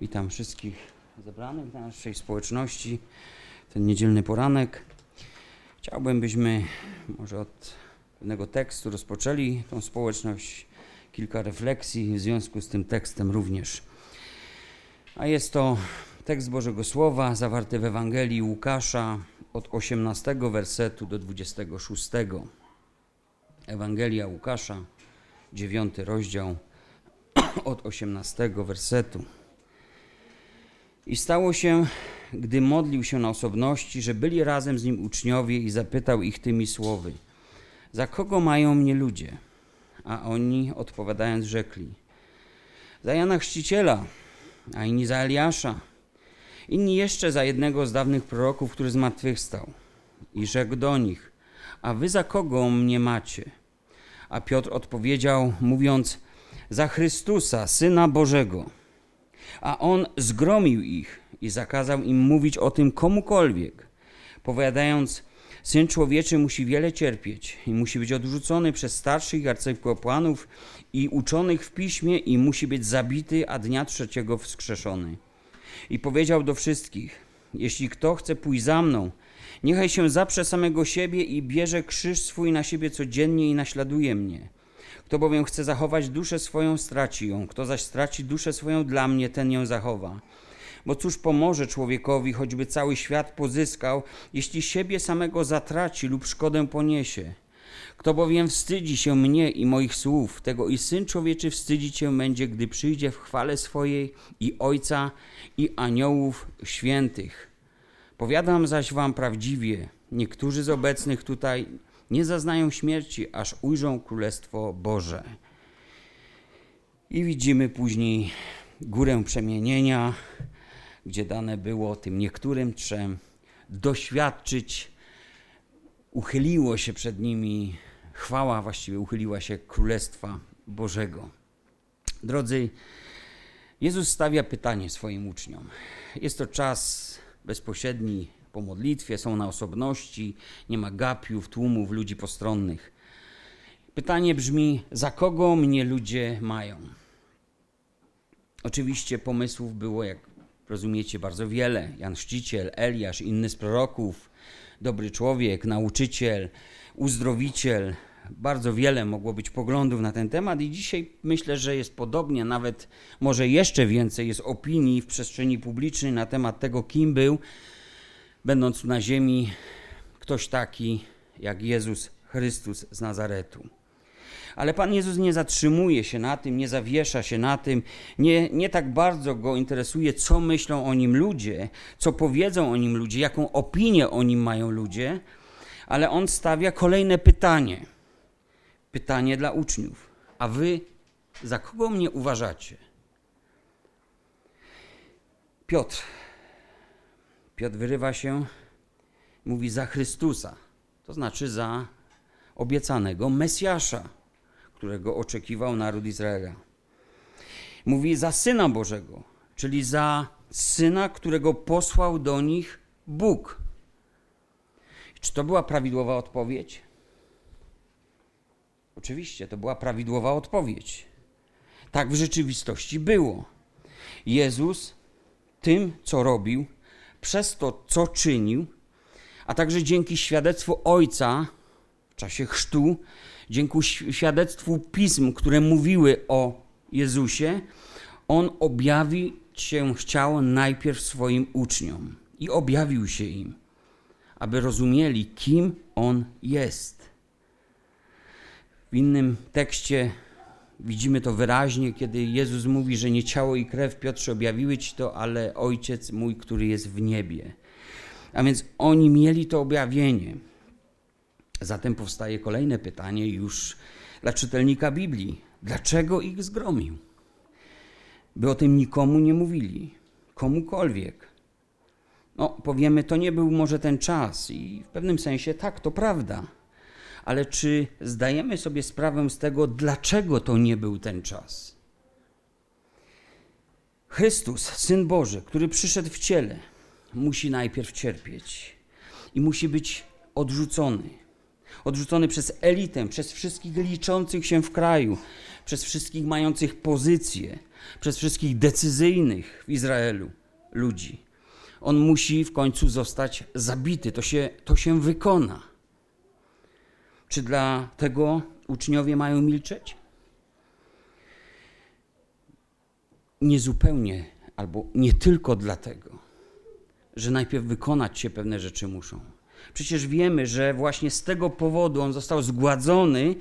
Witam wszystkich zebranych na naszej społeczności. Ten niedzielny poranek. Chciałbym, byśmy może od pewnego tekstu rozpoczęli tą społeczność. Kilka refleksji w związku z tym tekstem również. A jest to tekst Bożego Słowa zawarty w Ewangelii Łukasza od 18 wersetu do 26. Ewangelia Łukasza, 9 rozdział od 18 wersetu. I stało się, gdy modlił się na osobności, że byli razem z nim uczniowie i zapytał ich tymi słowy: Za kogo mają mnie ludzie? A oni odpowiadając rzekli: Za Jana Chrzciciela, a inni za Eliasza, inni jeszcze za jednego z dawnych proroków, który zmartwychwstał. I rzekł do nich: A wy za kogo mnie macie? A Piotr odpowiedział, mówiąc: Za Chrystusa, syna Bożego. A on zgromił ich i zakazał im mówić o tym komukolwiek, powiadając: Syn człowieczy musi wiele cierpieć i musi być odrzucony przez starszych arcykapłanów i uczonych w piśmie i musi być zabity, a dnia trzeciego wskrzeszony. I powiedział do wszystkich: Jeśli kto chce pójść za mną, niechaj się zaprze samego siebie i bierze krzyż swój na siebie codziennie i naśladuje mnie. Kto bowiem chce zachować duszę swoją, straci ją. Kto zaś straci duszę swoją dla mnie, ten ją zachowa. Bo cóż pomoże człowiekowi, choćby cały świat pozyskał, jeśli siebie samego zatraci lub szkodę poniesie? Kto bowiem wstydzi się mnie i moich słów, tego i Syn Człowieczy wstydzić się będzie, gdy przyjdzie w chwale swojej i Ojca i aniołów świętych. Powiadam zaś wam prawdziwie, niektórzy z obecnych tutaj nie zaznają śmierci, aż ujrzą Królestwo Boże. I widzimy później górę przemienienia, gdzie dane było tym niektórym trzem doświadczyć, uchyliło się przed nimi chwała, właściwie uchyliła się Królestwa Bożego. Drodzy, Jezus stawia pytanie swoim uczniom. Jest to czas bezpośredni po modlitwie, są na osobności, nie ma gapiów, tłumów, ludzi postronnych. Pytanie brzmi: za kogo mnie ludzie mają? Oczywiście pomysłów było, jak rozumiecie, bardzo wiele. Jan Chrzciciel, Eliasz, inny z proroków, dobry człowiek, nauczyciel, uzdrowiciel. Bardzo wiele mogło być poglądów na ten temat, i dzisiaj myślę, że jest podobnie, nawet może jeszcze więcej jest opinii w przestrzeni publicznej na temat tego, kim był będąc na ziemi, ktoś taki jak Jezus Chrystus z Nazaretu. Ale Pan Jezus nie zatrzymuje się na tym, nie zawiesza się na tym, nie, nie tak bardzo go interesuje, co myślą o nim ludzie, co powiedzą o nim ludzie, jaką opinię o nim mają ludzie, ale on stawia kolejne pytanie. Pytanie dla uczniów. A wy za kogo mnie uważacie? Piotr Piotr wyrywa się, mówi za Chrystusa, to znaczy za obiecanego Mesjasza, którego oczekiwał naród Izraela. Mówi za Syna Bożego, czyli za Syna, którego posłał do nich Bóg. Czy to była prawidłowa odpowiedź? Oczywiście, to była prawidłowa odpowiedź. Tak w rzeczywistości było. Jezus tym, co robił, przez to, co czynił, a także dzięki świadectwu Ojca w czasie chrztu, dzięki świadectwu pism, które mówiły o Jezusie, on objawić się chciał najpierw swoim uczniom i objawił się im, aby rozumieli, kim on jest. W innym tekście Widzimy to wyraźnie, kiedy Jezus mówi, że nie ciało i krew Piotrze objawiły ci to, ale Ojciec mój, który jest w niebie. A więc oni mieli to objawienie. Zatem powstaje kolejne pytanie już dla czytelnika Biblii. Dlaczego ich zgromił? By o tym nikomu nie mówili, komukolwiek. No, powiemy, to nie był może ten czas i w pewnym sensie tak, to prawda ale czy zdajemy sobie sprawę z tego, dlaczego to nie był ten czas? Chrystus, Syn Boży, który przyszedł w ciele, musi najpierw cierpieć i musi być odrzucony. Odrzucony przez elitę, przez wszystkich liczących się w kraju, przez wszystkich mających pozycję, przez wszystkich decyzyjnych w Izraelu ludzi. On musi w końcu zostać zabity. To się, to się wykona. Czy dla tego uczniowie mają milczeć? Niezupełnie, albo nie tylko dlatego, że najpierw wykonać się pewne rzeczy muszą. Przecież wiemy, że właśnie z tego powodu on został zgładzony,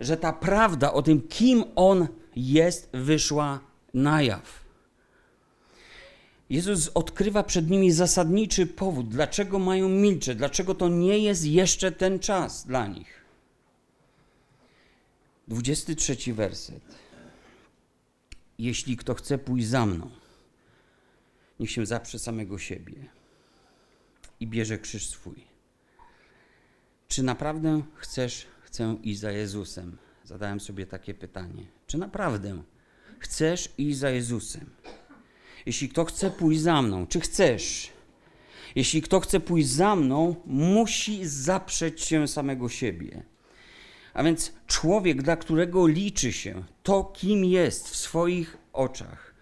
że ta prawda o tym, kim on jest, wyszła na jaw. Jezus odkrywa przed nimi zasadniczy powód, dlaczego mają milczeć, dlaczego to nie jest jeszcze ten czas dla nich. 23 werset. Jeśli kto chce pójść za mną, niech się zaprze samego siebie i bierze krzyż swój. Czy naprawdę chcesz, chcę iść za Jezusem? Zadałem sobie takie pytanie. Czy naprawdę chcesz iść za Jezusem? Jeśli kto chce pójść za mną, czy chcesz? Jeśli kto chce pójść za mną, musi zaprzeć się samego siebie. A więc człowiek, dla którego liczy się to, kim jest w swoich oczach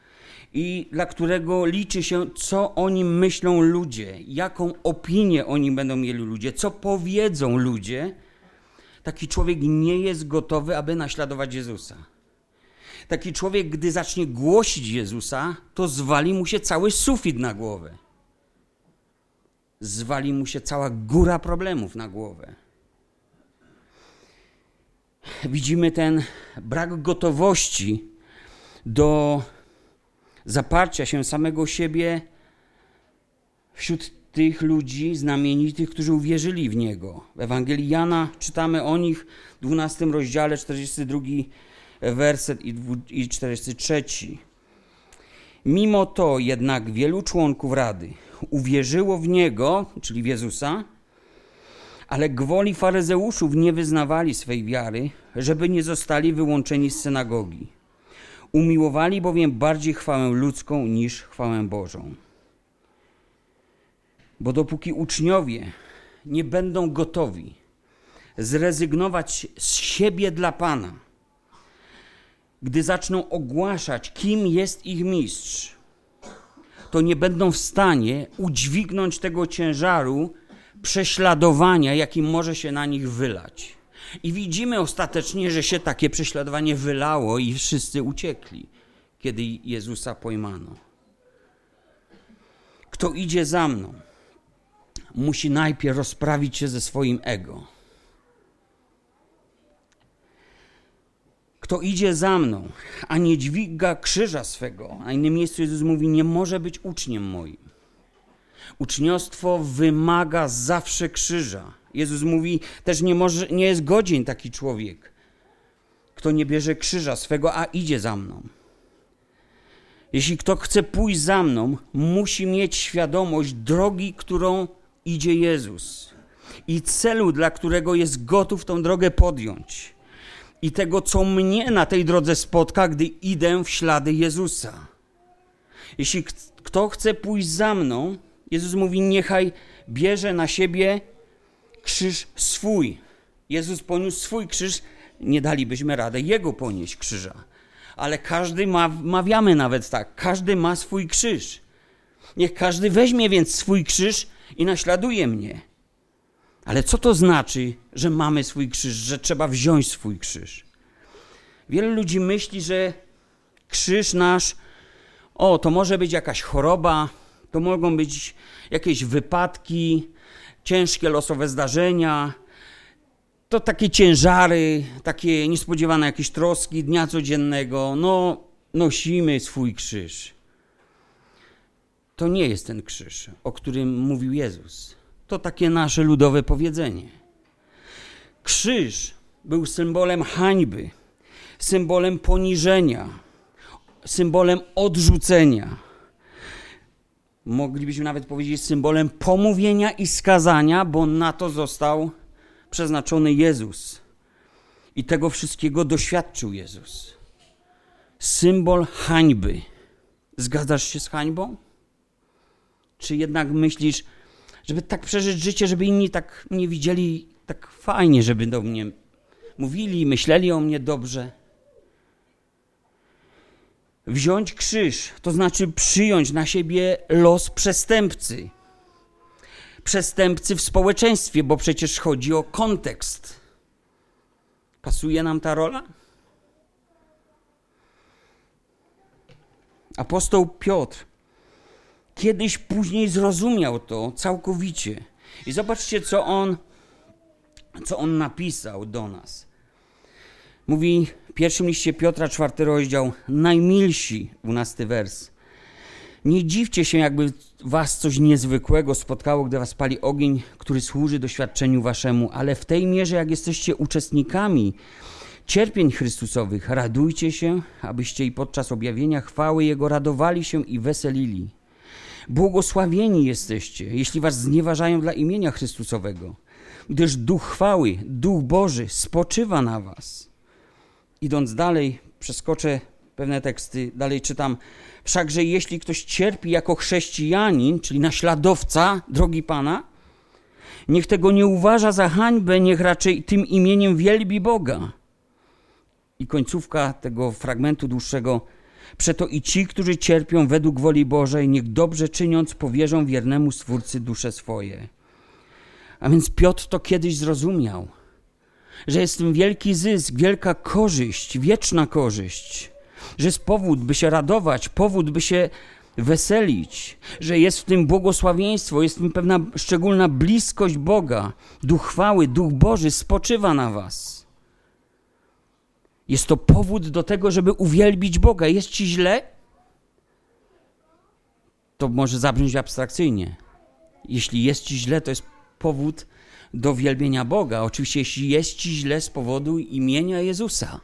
i dla którego liczy się, co o nim myślą ludzie, jaką opinię o nim będą mieli ludzie, co powiedzą ludzie, taki człowiek nie jest gotowy, aby naśladować Jezusa. Taki człowiek, gdy zacznie głosić Jezusa, to zwali mu się cały sufit na głowę. Zwali mu się cała góra problemów na głowę. Widzimy ten brak gotowości do zaparcia się samego siebie wśród tych ludzi znamienitych, którzy uwierzyli w Niego. W Ewangelii Jana czytamy o nich w 12 rozdziale, 42 werset i 43. Mimo to jednak wielu członków Rady uwierzyło w Niego, czyli w Jezusa, ale gwoli faryzeuszów nie wyznawali swej wiary, żeby nie zostali wyłączeni z synagogi. Umiłowali bowiem bardziej chwałę ludzką niż chwałę Bożą. Bo dopóki uczniowie nie będą gotowi zrezygnować z siebie dla Pana, gdy zaczną ogłaszać, kim jest ich mistrz, to nie będą w stanie udźwignąć tego ciężaru prześladowania, jaki może się na nich wylać. I widzimy ostatecznie, że się takie prześladowanie wylało i wszyscy uciekli, kiedy Jezusa pojmano. Kto idzie za mną, musi najpierw rozprawić się ze swoim ego. Kto idzie za mną, a nie dźwiga krzyża swego, a innym miejscu Jezus mówi, nie może być uczniem moim. Uczniostwo wymaga zawsze krzyża. Jezus mówi, też nie, może, nie jest godzien taki człowiek, kto nie bierze krzyża swego, a idzie za mną. Jeśli kto chce pójść za mną, musi mieć świadomość drogi, którą idzie Jezus i celu, dla którego jest gotów tą drogę podjąć i tego, co mnie na tej drodze spotka, gdy idę w ślady Jezusa. Jeśli kto chce pójść za mną, Jezus mówi: Niechaj bierze na siebie krzyż swój. Jezus poniósł swój krzyż, nie dalibyśmy radę jego ponieść krzyża. Ale każdy ma, mawiamy nawet tak, każdy ma swój krzyż. Niech każdy weźmie więc swój krzyż i naśladuje mnie. Ale co to znaczy, że mamy swój krzyż, że trzeba wziąć swój krzyż? Wielu ludzi myśli, że krzyż nasz, o, to może być jakaś choroba, to mogą być jakieś wypadki, ciężkie losowe zdarzenia, to takie ciężary, takie niespodziewane jakieś troski dnia codziennego. No, nosimy swój krzyż. To nie jest ten krzyż, o którym mówił Jezus. To takie nasze ludowe powiedzenie. Krzyż był symbolem hańby, symbolem poniżenia, symbolem odrzucenia moglibyśmy nawet powiedzieć symbolem pomówienia i skazania, bo na to został przeznaczony Jezus. I tego wszystkiego doświadczył Jezus. Symbol hańby. Zgadzasz się z hańbą? Czy jednak myślisz, żeby tak przeżyć życie, żeby inni tak mnie widzieli tak fajnie, żeby do mnie mówili, myśleli o mnie dobrze? Wziąć krzyż to znaczy przyjąć na siebie los przestępcy. Przestępcy w społeczeństwie, bo przecież chodzi o kontekst. Pasuje nam ta rola? Apostoł Piotr kiedyś później zrozumiał to całkowicie. I zobaczcie, co on, co on napisał do nas. Mówi w pierwszym liście Piotra, czwarty rozdział, najmilsi, dwunasty wers. Nie dziwcie się, jakby was coś niezwykłego spotkało, gdy was pali ogień, który służy doświadczeniu waszemu, ale w tej mierze, jak jesteście uczestnikami cierpień Chrystusowych, radujcie się, abyście i podczas objawienia chwały Jego radowali się i weselili. Błogosławieni jesteście, jeśli was znieważają dla imienia Chrystusowego, gdyż Duch chwały, Duch Boży spoczywa na was. Idąc dalej, przeskoczę pewne teksty, dalej czytam. Wszakże jeśli ktoś cierpi jako chrześcijanin, czyli naśladowca drogi Pana, niech tego nie uważa za hańbę, niech raczej tym imieniem wielbi Boga. I końcówka tego fragmentu dłuższego. Przeto i ci, którzy cierpią według woli Bożej, niech dobrze czyniąc powierzą wiernemu Stwórcy dusze swoje. A więc Piotr to kiedyś zrozumiał, że jest w tym wielki zysk, wielka korzyść, wieczna korzyść, że jest powód, by się radować, powód, by się weselić, że jest w tym błogosławieństwo, jest w tym pewna szczególna bliskość Boga. Duch chwały, Duch Boży spoczywa na Was. Jest to powód do tego, żeby uwielbić Boga. Jest ci źle? To może zabrzmieć abstrakcyjnie. Jeśli jest ci źle, to jest powód do wielbienia Boga. Oczywiście, jeśli jest ci źle z powodu imienia Jezusa,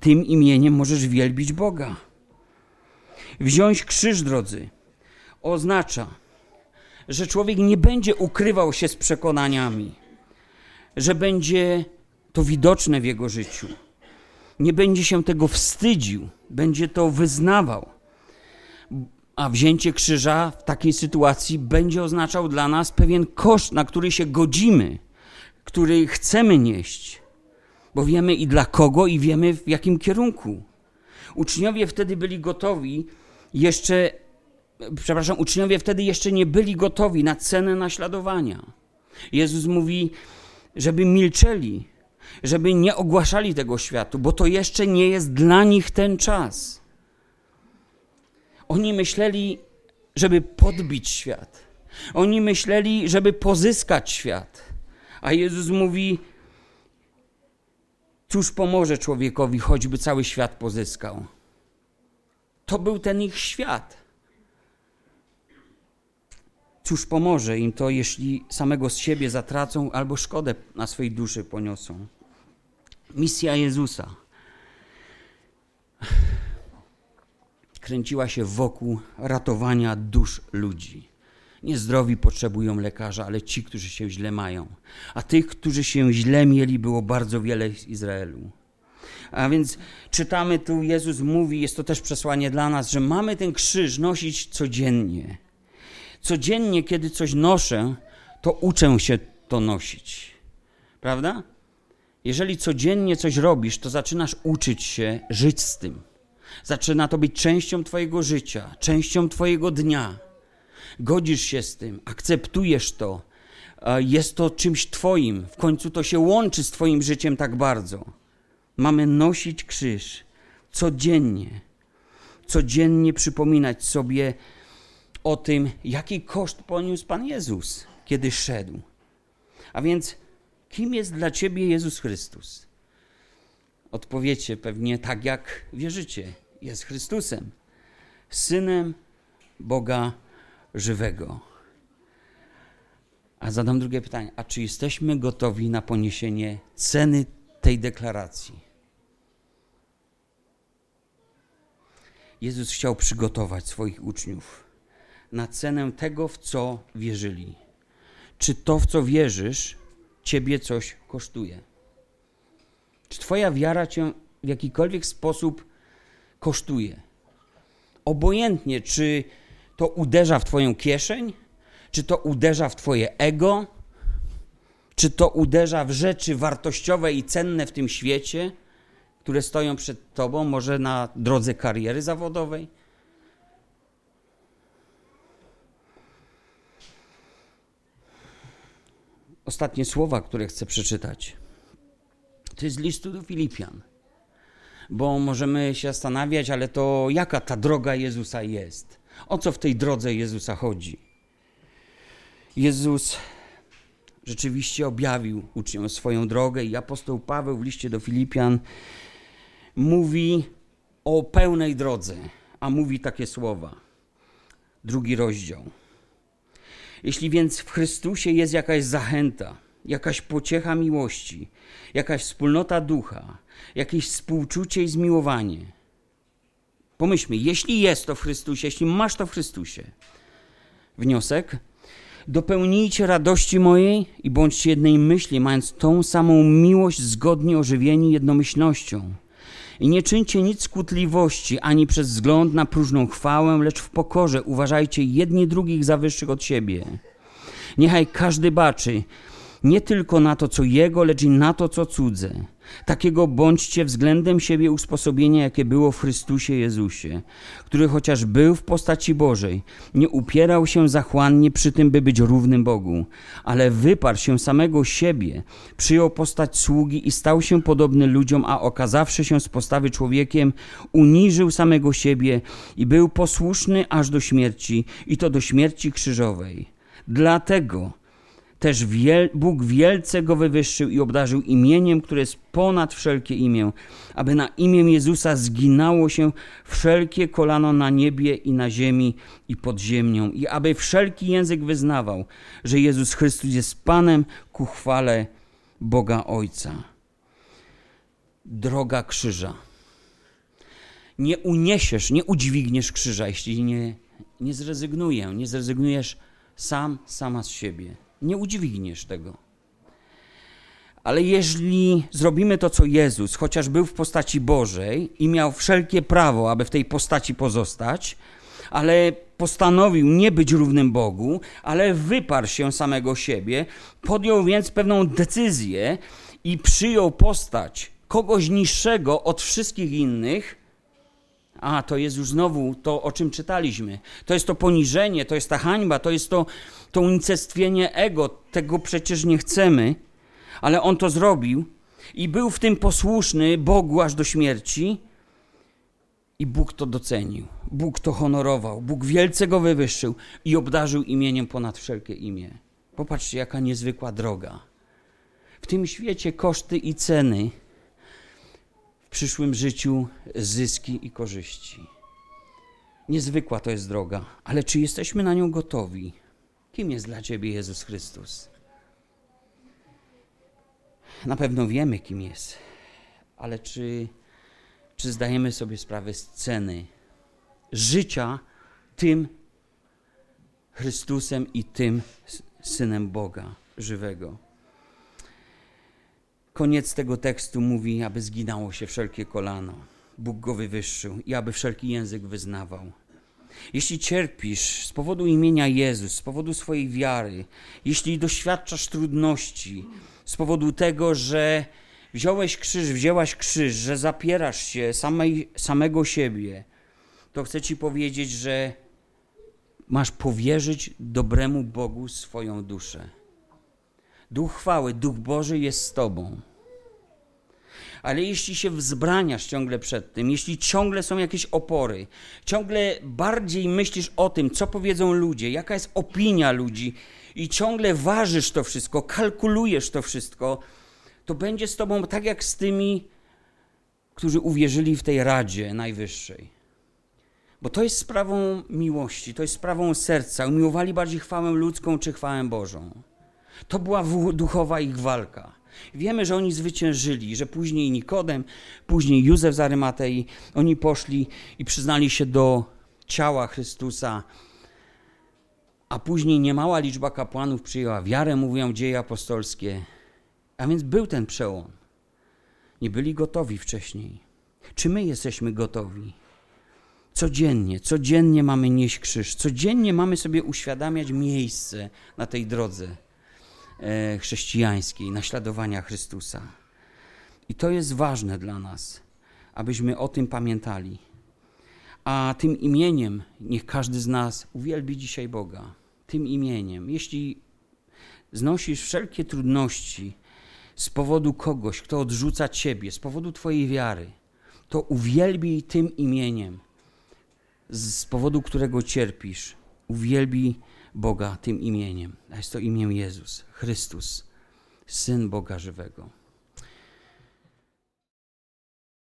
tym imieniem możesz wielbić Boga. Wziąć krzyż, drodzy, oznacza, że człowiek nie będzie ukrywał się z przekonaniami, że będzie to widoczne w jego życiu. Nie będzie się tego wstydził, będzie to wyznawał. A wzięcie krzyża w takiej sytuacji będzie oznaczał dla nas pewien koszt, na który się godzimy, który chcemy nieść, bo wiemy i dla kogo, i wiemy w jakim kierunku. Uczniowie wtedy byli gotowi jeszcze, przepraszam, uczniowie wtedy jeszcze nie byli gotowi na cenę naśladowania. Jezus mówi, żeby milczeli, żeby nie ogłaszali tego światu, bo to jeszcze nie jest dla nich ten czas. Oni myśleli, żeby podbić świat. Oni myśleli, żeby pozyskać świat. A Jezus mówi: Cóż pomoże człowiekowi, choćby cały świat pozyskał? To był ten ich świat. Cóż pomoże im to, jeśli samego z siebie zatracą albo szkodę na swojej duszy poniosą? Misja Jezusa kręciła się wokół ratowania dusz ludzi. Niezdrowi potrzebują lekarza, ale ci, którzy się źle mają. A tych, którzy się źle mieli, było bardzo wiele w Izraelu. A więc czytamy tu, Jezus mówi, jest to też przesłanie dla nas, że mamy ten krzyż nosić codziennie. Codziennie, kiedy coś noszę, to uczę się to nosić. Prawda? Jeżeli codziennie coś robisz, to zaczynasz uczyć się żyć z tym. Zaczyna to być częścią Twojego życia, częścią Twojego dnia. Godzisz się z tym, akceptujesz to, jest to czymś Twoim. W końcu to się łączy z Twoim życiem tak bardzo. Mamy nosić krzyż codziennie. Codziennie przypominać sobie o tym, jaki koszt poniósł Pan Jezus, kiedy szedł. A więc, kim jest dla Ciebie Jezus Chrystus? Odpowiecie pewnie tak, jak wierzycie. Jest Chrystusem, Synem Boga żywego. A zadam drugie pytanie. A czy jesteśmy gotowi na poniesienie ceny tej deklaracji? Jezus chciał przygotować swoich uczniów na cenę tego, w co wierzyli. Czy to, w co wierzysz, ciebie coś kosztuje? Czy Twoja wiara cię w jakikolwiek sposób kosztuje? Obojętnie, czy to uderza w Twoją kieszeń, czy to uderza w Twoje ego, czy to uderza w rzeczy wartościowe i cenne w tym świecie, które stoją przed Tobą, może na drodze kariery zawodowej? Ostatnie słowa, które chcę przeczytać, to jest listu do Filipian. Bo możemy się zastanawiać, ale to jaka ta droga Jezusa jest? O co w tej drodze Jezusa chodzi? Jezus rzeczywiście objawił uczniom swoją drogę i apostoł Paweł w liście do Filipian mówi o pełnej drodze, a mówi takie słowa. Drugi rozdział. Jeśli więc w Chrystusie jest jakaś zachęta, jakaś pociecha miłości, jakaś wspólnota ducha, jakieś współczucie i zmiłowanie. Pomyślmy, jeśli jest to w Chrystusie, jeśli masz to w Chrystusie. Wniosek: dopełnijcie radości mojej i bądźcie jednej myśli, mając tą samą miłość, zgodnie ożywieni jednomyślnością. I nie czyńcie nic skutliwości, ani przez wzgląd na próżną chwałę, lecz w pokorze uważajcie jedni drugich za wyższych od siebie. Niechaj każdy baczy nie tylko na to, co jego, lecz i na to, co cudze. Takiego bądźcie względem siebie usposobienia, jakie było w Chrystusie Jezusie, który chociaż był w postaci Bożej, nie upierał się zachłannie przy tym, by być równym Bogu, ale wyparł się samego siebie, przyjął postać sługi i stał się podobny ludziom, a okazawszy się z postawy człowiekiem, uniżył samego siebie i był posłuszny aż do śmierci, i to do śmierci krzyżowej. Dlatego też wiel, Bóg wielce go wywyższył i obdarzył imieniem, które jest ponad wszelkie imię, aby na imię Jezusa zginało się wszelkie kolano na niebie i na ziemi i pod ziemią, i aby wszelki język wyznawał, że Jezus Chrystus jest Panem ku chwale Boga Ojca. Droga krzyża. Nie uniesiesz, nie udźwigniesz krzyża, jeśli nie, nie zrezygnuję, nie zrezygnujesz sam, sama z siebie nie udźwigniesz tego. Ale jeżeli zrobimy to, co Jezus, chociaż był w postaci Bożej i miał wszelkie prawo, aby w tej postaci pozostać, ale postanowił nie być równym Bogu, ale wyparł się samego siebie, podjął więc pewną decyzję i przyjął postać kogoś niższego od wszystkich innych, a to jest już znowu to, o czym czytaliśmy. To jest to poniżenie, to jest ta hańba, to jest to, to unicestwienie ego. Tego przecież nie chcemy, ale on to zrobił i był w tym posłuszny Bogu aż do śmierci. I Bóg to docenił, Bóg to honorował, Bóg wielce go wywyższył i obdarzył imieniem ponad wszelkie imię. Popatrzcie, jaka niezwykła droga. W tym świecie koszty i ceny przyszłym życiu zyski i korzyści. Niezwykła to jest droga, ale czy jesteśmy na nią gotowi? Kim jest dla Ciebie Jezus Chrystus? Na pewno wiemy, kim jest, ale czy, czy zdajemy sobie sprawę z ceny życia tym Chrystusem i tym Synem Boga żywego? Koniec tego tekstu mówi, aby zginało się wszelkie kolano. Bóg go wywyższył i aby wszelki język wyznawał. Jeśli cierpisz z powodu imienia Jezus, z powodu swojej wiary, jeśli doświadczasz trudności, z powodu tego, że wziąłeś krzyż, wzięłaś krzyż, że zapierasz się samej, samego siebie, to chcę Ci powiedzieć, że masz powierzyć dobremu Bogu swoją duszę. Duch chwały, Duch Boży jest z Tobą. Ale jeśli się wzbraniasz ciągle przed tym, jeśli ciągle są jakieś opory, ciągle bardziej myślisz o tym, co powiedzą ludzie, jaka jest opinia ludzi, i ciągle ważysz to wszystko, kalkulujesz to wszystko, to będzie z Tobą tak jak z tymi, którzy uwierzyli w tej Radzie Najwyższej. Bo to jest sprawą miłości, to jest sprawą serca. Umiłowali bardziej chwałę ludzką czy chwałę Bożą. To była duchowa ich walka. Wiemy, że oni zwyciężyli, że później Nikodem, później Józef z Arymatei, oni poszli i przyznali się do ciała Chrystusa, a później niemała liczba kapłanów przyjęła wiarę, mówią dzieje apostolskie. A więc był ten przełom. Nie byli gotowi wcześniej. Czy my jesteśmy gotowi? Codziennie, codziennie mamy nieść krzyż, codziennie mamy sobie uświadamiać miejsce na tej drodze chrześcijańskiej, naśladowania Chrystusa. I to jest ważne dla nas, abyśmy o tym pamiętali. A tym imieniem niech każdy z nas uwielbi dzisiaj Boga. Tym imieniem. Jeśli znosisz wszelkie trudności z powodu kogoś, kto odrzuca Ciebie, z powodu Twojej wiary, to uwielbij tym imieniem, z powodu którego cierpisz. Uwielbij Boga tym imieniem. A jest to imię Jezus, Chrystus, Syn Boga żywego.